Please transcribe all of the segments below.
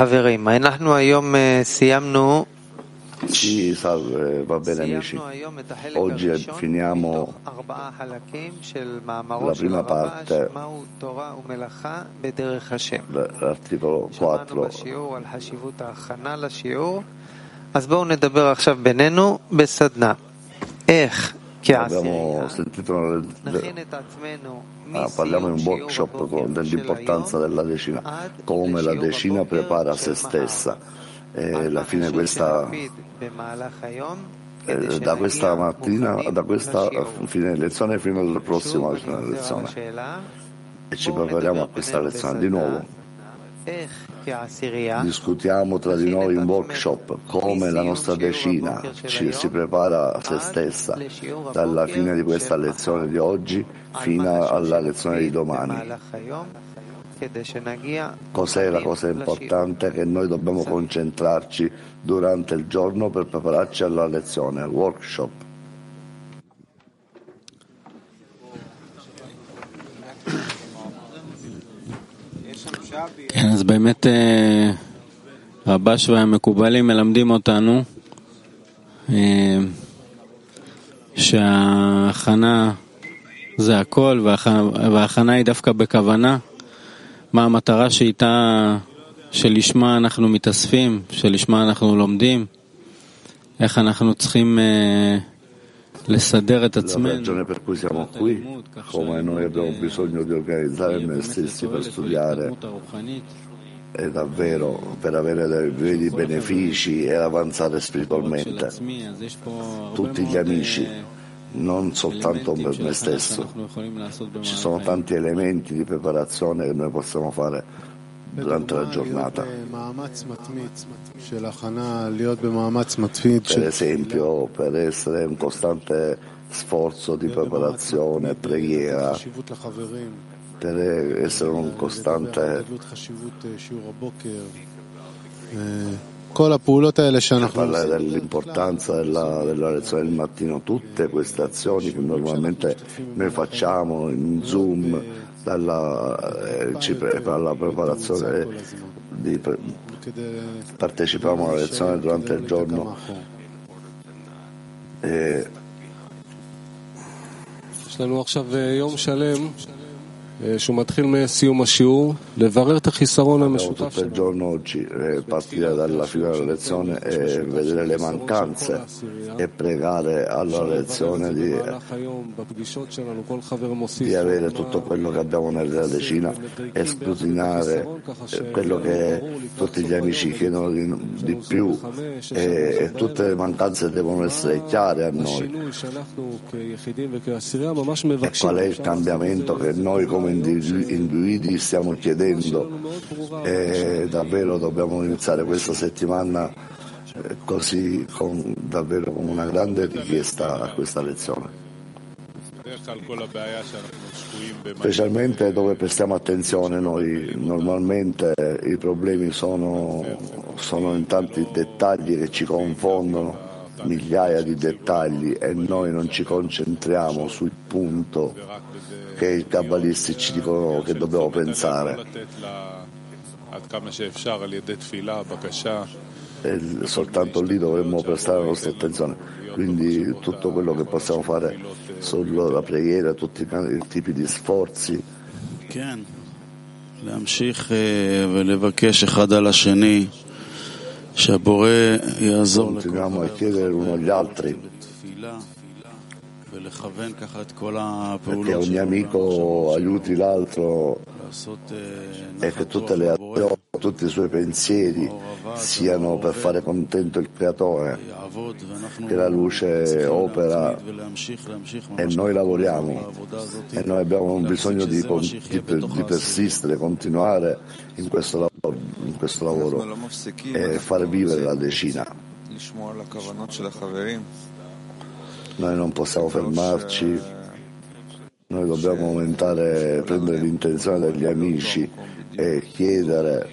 חברים, אנחנו היום סיימנו Sì, salve, va bene amici. Oggi finiamo la prima parte dell'articolo 4. אז בואו נדבר עכשיו בינינו בסדנה. איך Abbiamo sentito una, ah, parliamo in un workshop dell'importanza della decina, come la decina prepara se stessa. E alla fine questa eh, da questa mattina, da questa fine lezione fino alla prossima lezione. E ci prepariamo a questa lezione di nuovo. Discutiamo tra di noi in workshop come la nostra decina ci si prepara a se stessa dalla fine di questa lezione di oggi fino alla lezione di domani. Cos'è la cosa importante che noi dobbiamo concentrarci durante il giorno per prepararci alla lezione, al workshop? אז באמת רבש והמקובלים מלמדים אותנו שההכנה זה הכל וההכנה היא דווקא בכוונה. מה המטרה שאיתה, שלשמה אנחנו מתאספים, שלשמה אנחנו לומדים, איך אנחנו צריכים לסדר את עצמנו. come noi abbiamo bisogno di organizzare noi stessi per studiare e davvero per avere dei veri benefici e avanzare spiritualmente. Tutti gli amici, non soltanto per me stesso. Ci sono tanti elementi di preparazione che noi possiamo fare durante la giornata. Per esempio, per essere un costante sforzo di preparazione, preghiera, per essere un costante parlare dell'importanza della, della, lezione del mattino, tutte queste azioni che normalmente noi facciamo in Zoom, dalla, eh, alla preparazione di, partecipiamo alla lezione durante il giorno. E, Abbiamo tutto il giorno oggi eh, partire dalla fine della lezione e vedere le mancanze e pregare alla lezione di, di avere tutto quello che abbiamo nella decina e scrutinare eh, quello che tutti gli amici chiedono di, di più e, e tutte le mancanze devono essere chiare a noi. e qual è il cambiamento che noi come individui stiamo chiedendo e davvero dobbiamo iniziare questa settimana così con, davvero con una grande richiesta a questa lezione. Specialmente dove prestiamo attenzione noi, normalmente i problemi sono, sono in tanti dettagli che ci confondono, migliaia di dettagli e noi non ci concentriamo sul punto che i kabbalisti ci dicono che dobbiamo pensare. E soltanto lì dovremmo prestare la nostra attenzione. Quindi tutto quello che possiamo fare sulla preghiera, tutti i tipi di sforzi. להמשיך ולבקש אחד על השני שהבורא יעזור Continuiamo a chiedere uno agli altri. perché ogni amico aiuti l'altro e che tutte le azioni, tutti i suoi pensieri siano per fare contento il creatore, che la luce opera e noi lavoriamo. e noi abbiamo bisogno di, di, di persistere, continuare in questo lavoro, in questo lavoro e far vivere la decina. Noi non possiamo fermarci, noi dobbiamo aumentare, prendere l'intenzione degli amici e chiedere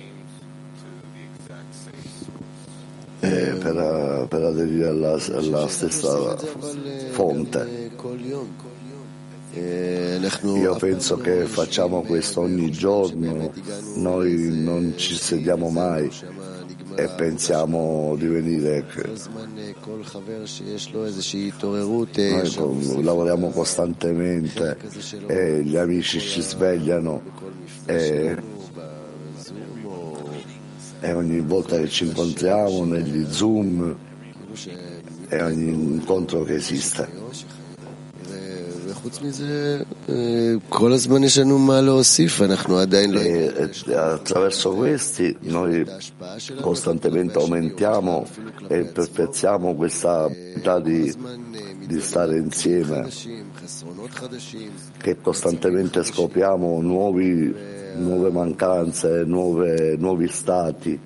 eh, per, per, aderire alla, alla stessa fonte. Io penso che facciamo questo ogni giorno, noi non ci sediamo mai e pensiamo di venire. Noi lavoriamo costantemente e gli amici ci svegliano e, e ogni volta che ci incontriamo negli Zoom e ogni incontro che esiste. חוץ מזה, כל הזמן יש לנו מה להוסיף, אנחנו עדיין לא... Attraverso questi noi costantemente aumentiamo e perfezziamo questa abilità di, di stare insieme, che costantemente scopriamo nuovi, nuove mancanze, nuove, nuovi stati.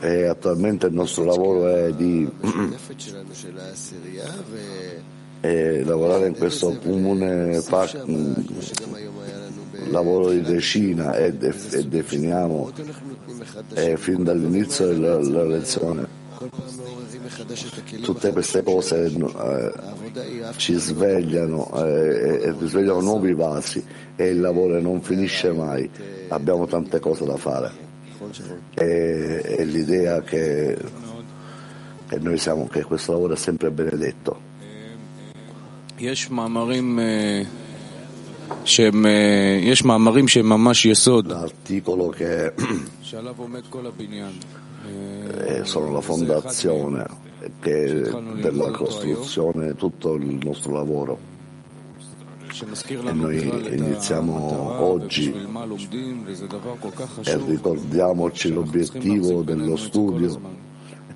E attualmente il nostro lavoro è di e lavorare in questo comune lavoro di decina e, def, e definiamo. e fin dall'inizio della lezione tutte queste cose eh, ci svegliano, eh, eh, eh, svegliano nuovi vasi e il lavoro non finisce mai, abbiamo tante cose da fare. E, e l'idea che, che, siamo, che questo lavoro è sempre benedetto. L'articolo che sono la fondazione della costruzione di tutto il nostro lavoro. E noi iniziamo oggi e ricordiamoci l'obiettivo dello studio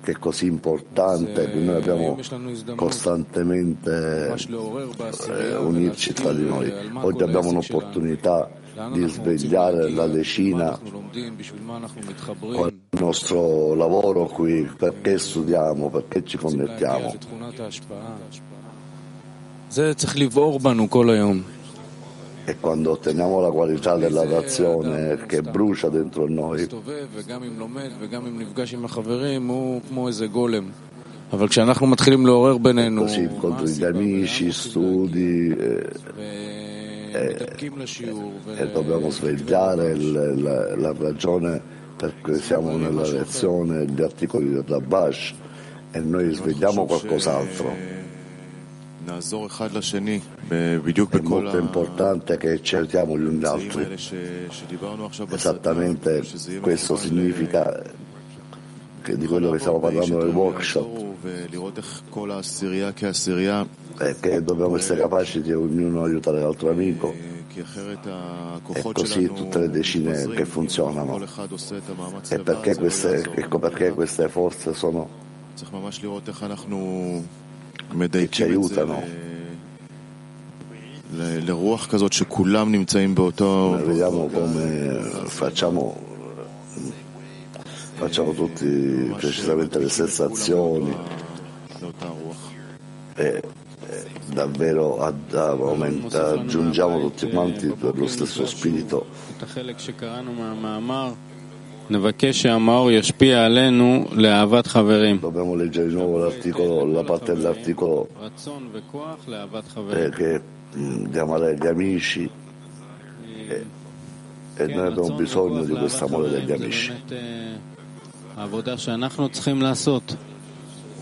che è così importante che noi abbiamo costantemente eh, unirci tra di noi. Oggi abbiamo un'opportunità di svegliare la decina אנחנו לומדים, בשביל מה אנחנו con מתחברים. il nostro lavoro qui, perché studiamo, perché ci רוצים להגיע connettiamo. לתכונת ההשפעה. זה צריך לבעור בנו כל היום. E quando otteniamo la qualità della razione che brucia dentro noi, מסתובב, וגם אם לומד וגם אם נפגש עם החברים, הוא כמו איזה גולם. אבל כשאנחנו מתחילים לעורר בינינו, così מה incontri gli הסיבה, amici, לאן studi eh, ומדבקים לשיעור, e dobbiamo svegliare il- la, la ragione perché siamo nella lezione degli articoli di Rabash e noi svegliamo qualcos'altro. È molto importante che ci aiutiamo gli uni gli altri. Esattamente questo significa di quello che stiamo parlando nel workshop, perché eh, dobbiamo essere capaci di ognuno aiutare l'altro amico. E così tutte le decine che funzionano. E perché queste, ecco perché queste forze sono che ci aiutano. Vediamo come facciamo facciamo tutti precisamente le sensazioni azioni. E davvero ad, aumenta, aggiungiamo tutti quanti per lo stesso spirito. Dobbiamo leggere di nuovo la parte dell'articolo eh, che mm, di amare gli amici eh, e noi abbiamo bisogno di questo amore degli amici. העבודה שאנחנו צריכים לעשות,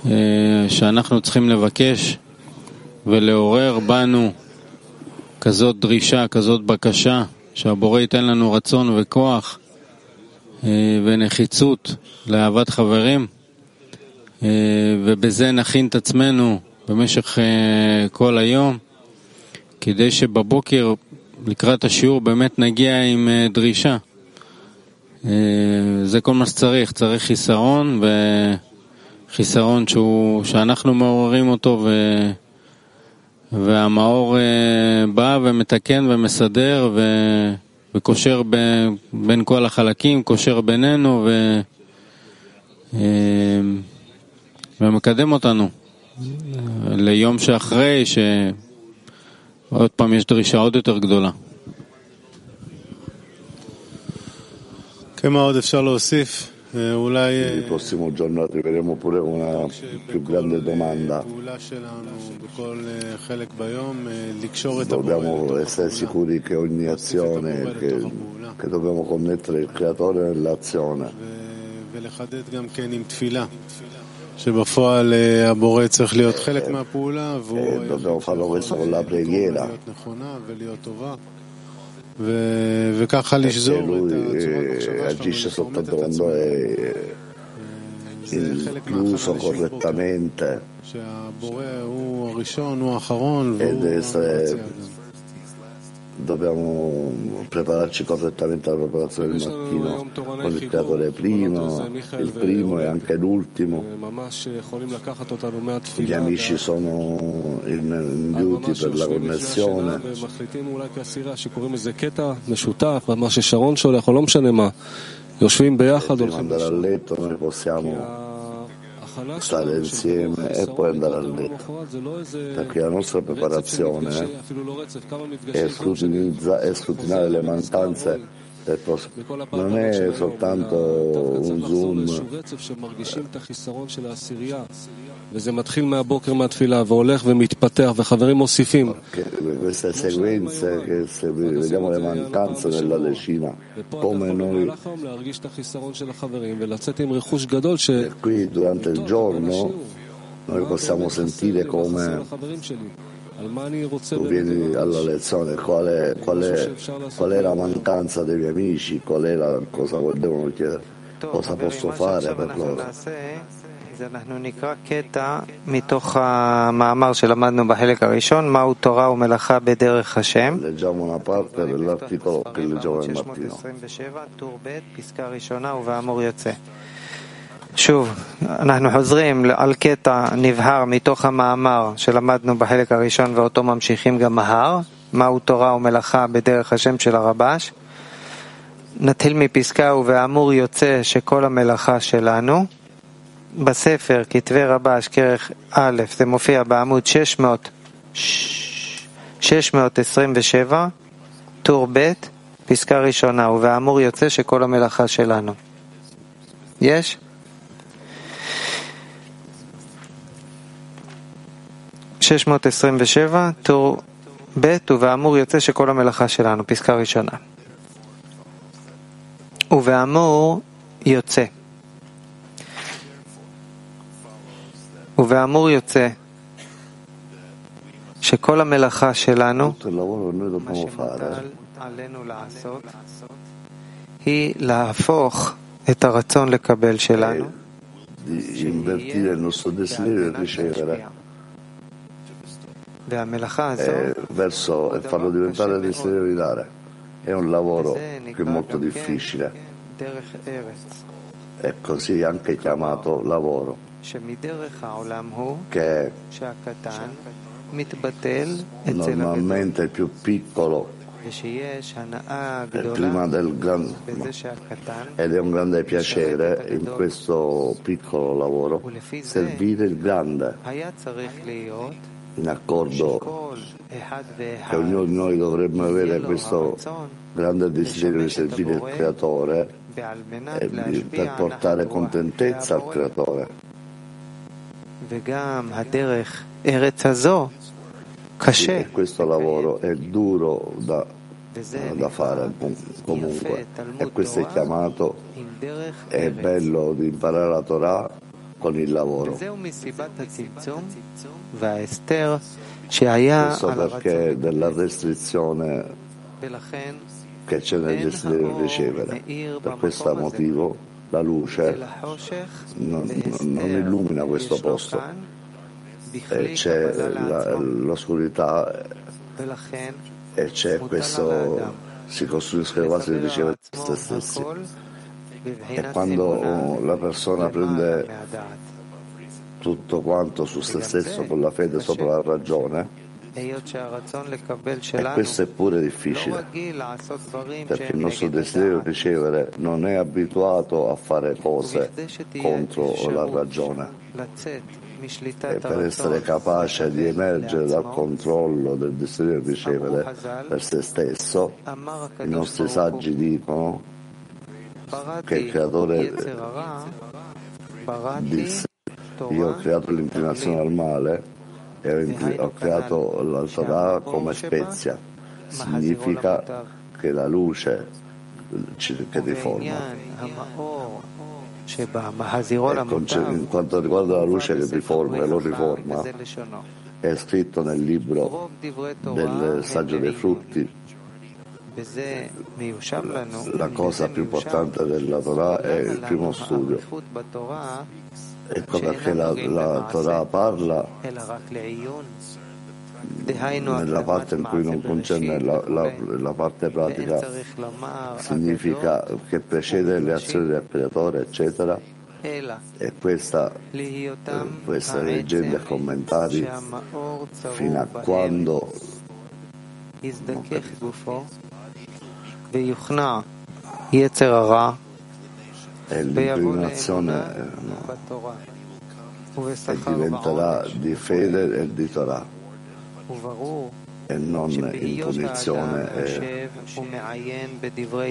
אה, שאנחנו צריכים לבקש ולעורר בנו כזאת דרישה, כזאת בקשה, שהבורא ייתן לנו רצון וכוח אה, ונחיצות לאהבת חברים, אה, ובזה נכין את עצמנו במשך כל היום, כדי שבבוקר לקראת השיעור באמת נגיע עם דרישה. אה, זה כל מה שצריך, צריך חיסרון וחיסרון שהוא, שאנחנו מעוררים אותו ו... והמאור אה, בא ומתקן ומסדר ו... וקושר ב... בין כל החלקים, קושר בינינו ו... אה, ומקדם אותנו ליום שאחרי, שעוד פעם יש דרישה עוד יותר גדולה. Il prossimo giorno arriveremo pure a una più grande domanda. Dobbiamo essere sicuri che ogni azione, che, che dobbiamo connettere il creatore nell'azione. E eh, eh, dobbiamo farlo questo con la preghiera. להיות נכונה ולהיות טובה ו- וככה לשזור lui את הצורת eh, מחשבה agisce שלנו לפורמט את soltanto עצמו. quando è זה חלק incluso מההכנה לשיעור, correttamente שהבורא הוא הראשון, הוא האחרון ed והוא essere המציע גם. dobbiamo prepararci correttamente alla preparazione del mattino con il creatore primo, il primo e anche l'ultimo. Gli amici sono in, in duty per la connessione. Prima andare a letto noi possiamo stare insieme e poi andare a letto, perché la nostra preparazione è, scrutinare le mancanze cioè, aspetto non è soltanto un zoom. queste sequenze che se vediamo le mancanze della decina, come noi. E qui durante il giorno noi possiamo sentire come tu vieni alla lezione qual è, qual è- qual è la mancanza dei miei amici qual è la cosa che devono chiedere cosa posso fare per loro אנחנו נקרא קטע מתוך המאמר שלמדנו בחלק הראשון, מהו תורה ומלאכה בדרך השם. leggiamo una parte dell'articolo che leggiamo nel mattino 627, טור ב', פסקה ראשונה ובאמור יוצא. שוב, אנחנו חוזרים על קטע נבהר מתוך המאמר שלמדנו בחלק הראשון ואותו ממשיכים גם מחר, מהו תורה ומלאכה בדרך השם של הרבש. נתחיל מפסקה ובאמור יוצא שכל המלאכה שלנו. בספר כתבי רבש כרך א', זה מופיע בעמוד 600, 627, טור ב', פסקה ראשונה, ובאמור יוצא שכל המלאכה שלנו. יש? שש מאות עשרים ושבע, טור ב', ובאמור יוצא שכל המלאכה שלנו, פסקה ראשונה. ובאמור יוצא. ובאמור יוצא שכל המלאכה שלנו, מה שמוטל עלינו לעשות, היא להפוך את הרצון לקבל שלנו, invertire Eh, e verso, farlo diventare desiderare. È un lavoro che è molto difficile. È così ecco, anche chiamato lavoro, che normalmente è più piccolo eh, prima del gran... ed è un grande piacere in questo piccolo lavoro servire il grande in accordo che ognuno di noi dovremmo avere questo grande desiderio di servire il Creatore per portare contentezza al Creatore. E questo lavoro è duro da, da fare comunque. E questo è chiamato, è bello di imparare la Torah con il lavoro. Questo perché della restrizione che c'è nel desiderio di ricevere. Per questo motivo la luce non, non illumina questo posto e c'è la, l'oscurità e c'è questo si costruisce quasi ricevere se stessi. E quando la persona prende tutto quanto su se stesso con la fede sopra la ragione, e questo è pure difficile, perché il nostro desiderio di ricevere non è abituato a fare cose contro la ragione. E per essere capace di emergere dal controllo del desiderio di ricevere per se stesso, i nostri saggi dicono che il creatore disse io ho creato l'inclinazione al male e ho creato la Torah come spezia. Significa che la luce che riforma in quanto riguarda la luce che riforma e lo riforma è scritto nel libro del saggio dei frutti la cosa più importante della Torah è il primo studio. Ecco perché la, la Torah parla nella parte in cui non concerne la, la, la, parte pratica. significa che precede le azioni del creatore eccetera. e questa eh, può essere leggendo e commentari fino a quando l'inclinazione e diventerà di fede e di Torah e non in punizione. E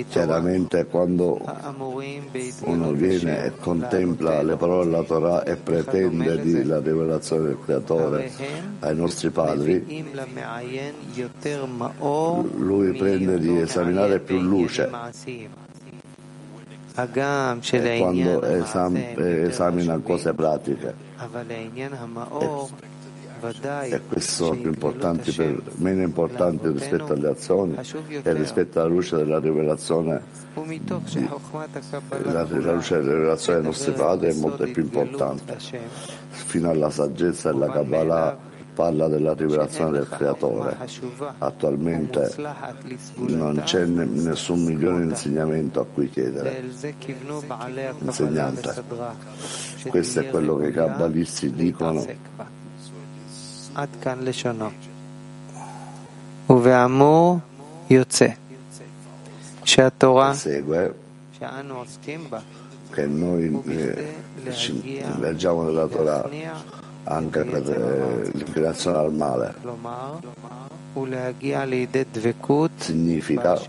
chiaramente quando uno viene e contempla le parole della Torah e pretende di la rivelazione del Creatore ai nostri padri, lui prende di esaminare più luce e quando esam- esamina cose pratiche. E e questi sono più importanti per, meno importanti rispetto alle azioni e rispetto alla luce della rivelazione di, la, la, luce della rivelazione dei nostri padri è molto più importante. fino alla saggezza della Kabbalah parla della rivelazione del creatore. Attualmente non c'è nessun migliore insegnamento a cui chiedere. Insegnante. Questo è quello che i kabbalisti dicono עד כאן לשונו. ובאמור יוצא שהתורה שאנו עוסקים בה che noi eh, ci leggiamo nella Torah anche per eh, l'inclinazione al male significa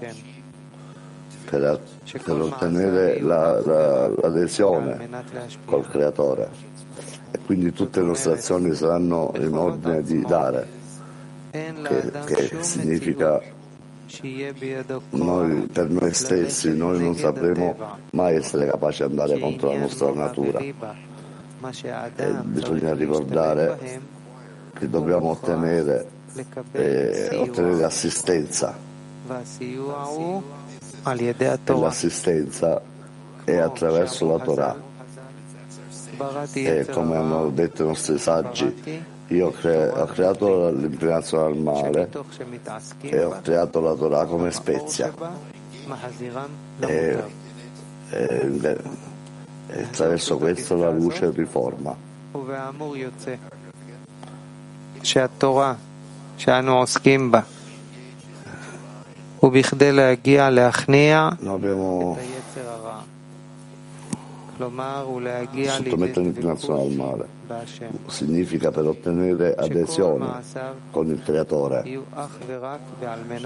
per, per ottenere la, la, l'adesione col creatore e quindi tutte le nostre azioni saranno in ordine di dare, che, che significa noi per noi stessi noi non sapremo mai essere capaci di andare contro la nostra natura. E bisogna ricordare che dobbiamo ottenere, eh, ottenere assistenza. E l'assistenza è attraverso la Torah e come hanno detto i nostri saggi, io ho, cre- ho creato l'imprinazio al male e ho creato la Torah come spezia. E, e, e attraverso questo la luce riforma. C'è la Torah, c'è la Schimba, Noi abbiamo sottomettere l'inclinazione al male. Significa per ottenere adesione con il creatore.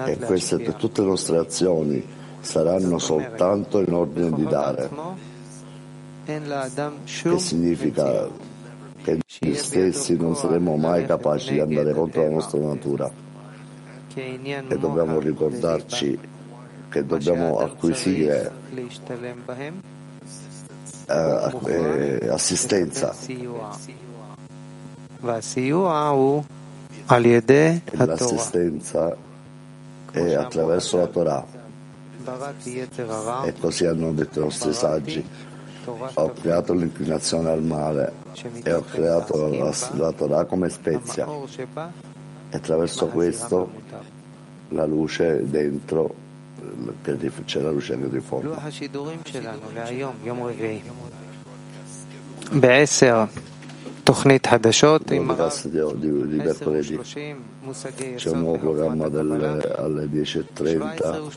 E queste tutte le nostre azioni saranno soltanto in ordine di dare. Che significa che noi stessi non saremo mai capaci di andare contro la nostra natura. E dobbiamo ricordarci che dobbiamo acquisire eh, assistenza. L'assistenza è attraverso la Torah. E così hanno detto i nostri saggi. Ho creato l'inclinazione al male e ho creato la, la Torah come spezia. E attraverso questo la luce dentro c'è la luce che riforma. בעשר תוכנית חדשות עם di mercoledì c'è un nuovo programma del, alle 10.30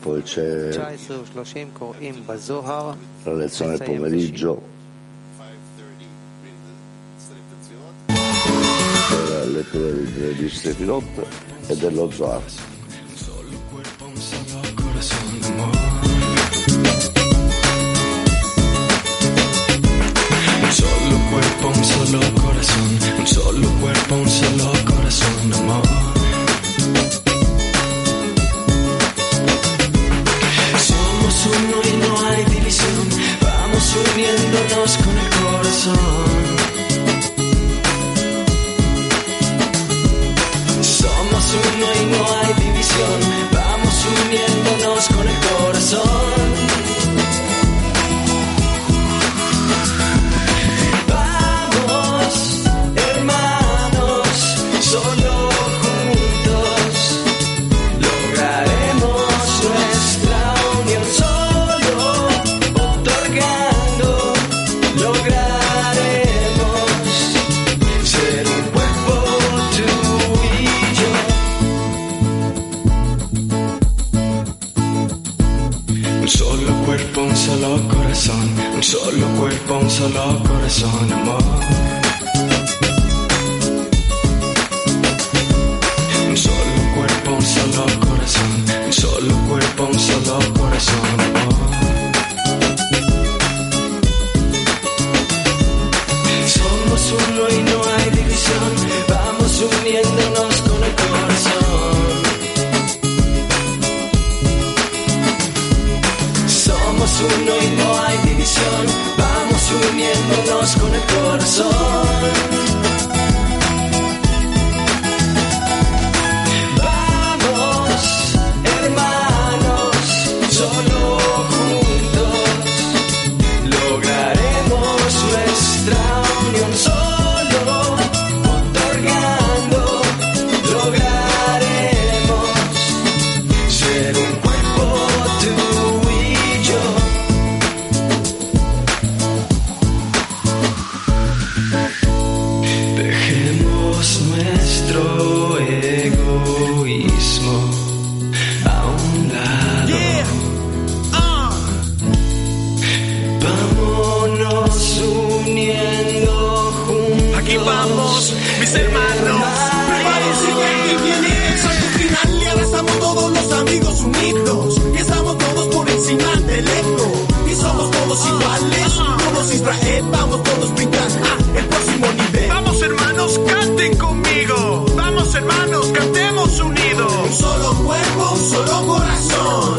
poi c'è la lezione del pomeriggio la lettura delle 10 Filot e dello Zohar. Barcelona. Un solo cuerpo, un solo corazón, amor. El corazón. mis hermanos. Parece que aquí viene el santo final y ahora estamos todos los amigos unidos. Y estamos todos por encima del ego. Y somos todos iguales, todos Israel, vamos todos pintas a ah, el próximo nivel. Vamos hermanos, canten conmigo. Vamos hermanos, cantemos unidos. Un solo cuerpo, un solo corazón.